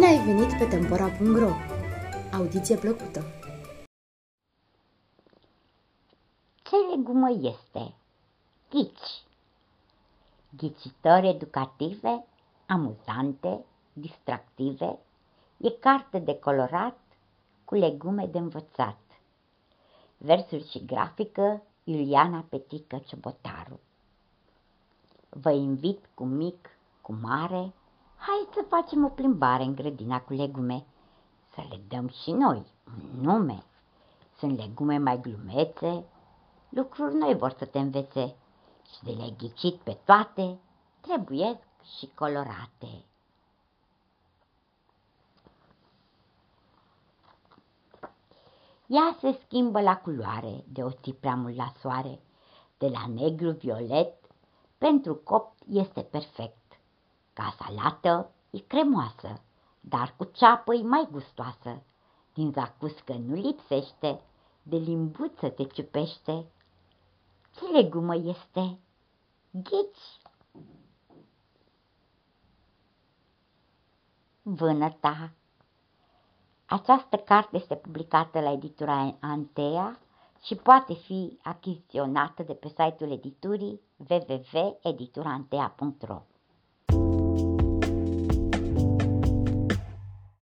ai venit pe Tempora.ro! Audiție plăcută! Ce legumă este? Ghici. Ghicitori educative, amuzante, distractive, e carte de colorat cu legume de învățat. Versuri și grafică Iuliana Petică Ciobotaru. Vă invit cu mic, cu mare, hai să facem o plimbare în grădina cu legume, să le dăm și noi un nume. Sunt legume mai glumețe, lucruri noi vor să te învețe și de le ghicit pe toate, trebuie și colorate. Ea se schimbă la culoare de o ții prea mult la soare, de la negru violet, pentru copt este perfect. Ca salată e cremoasă, dar cu ceapă e mai gustoasă. Din zacuscă nu lipsește, de limbuță te ciupește. Ce legumă este? Ghici! Vânăta această carte este publicată la editura Antea și poate fi achiziționată de pe site-ul editurii www.editurantea.ro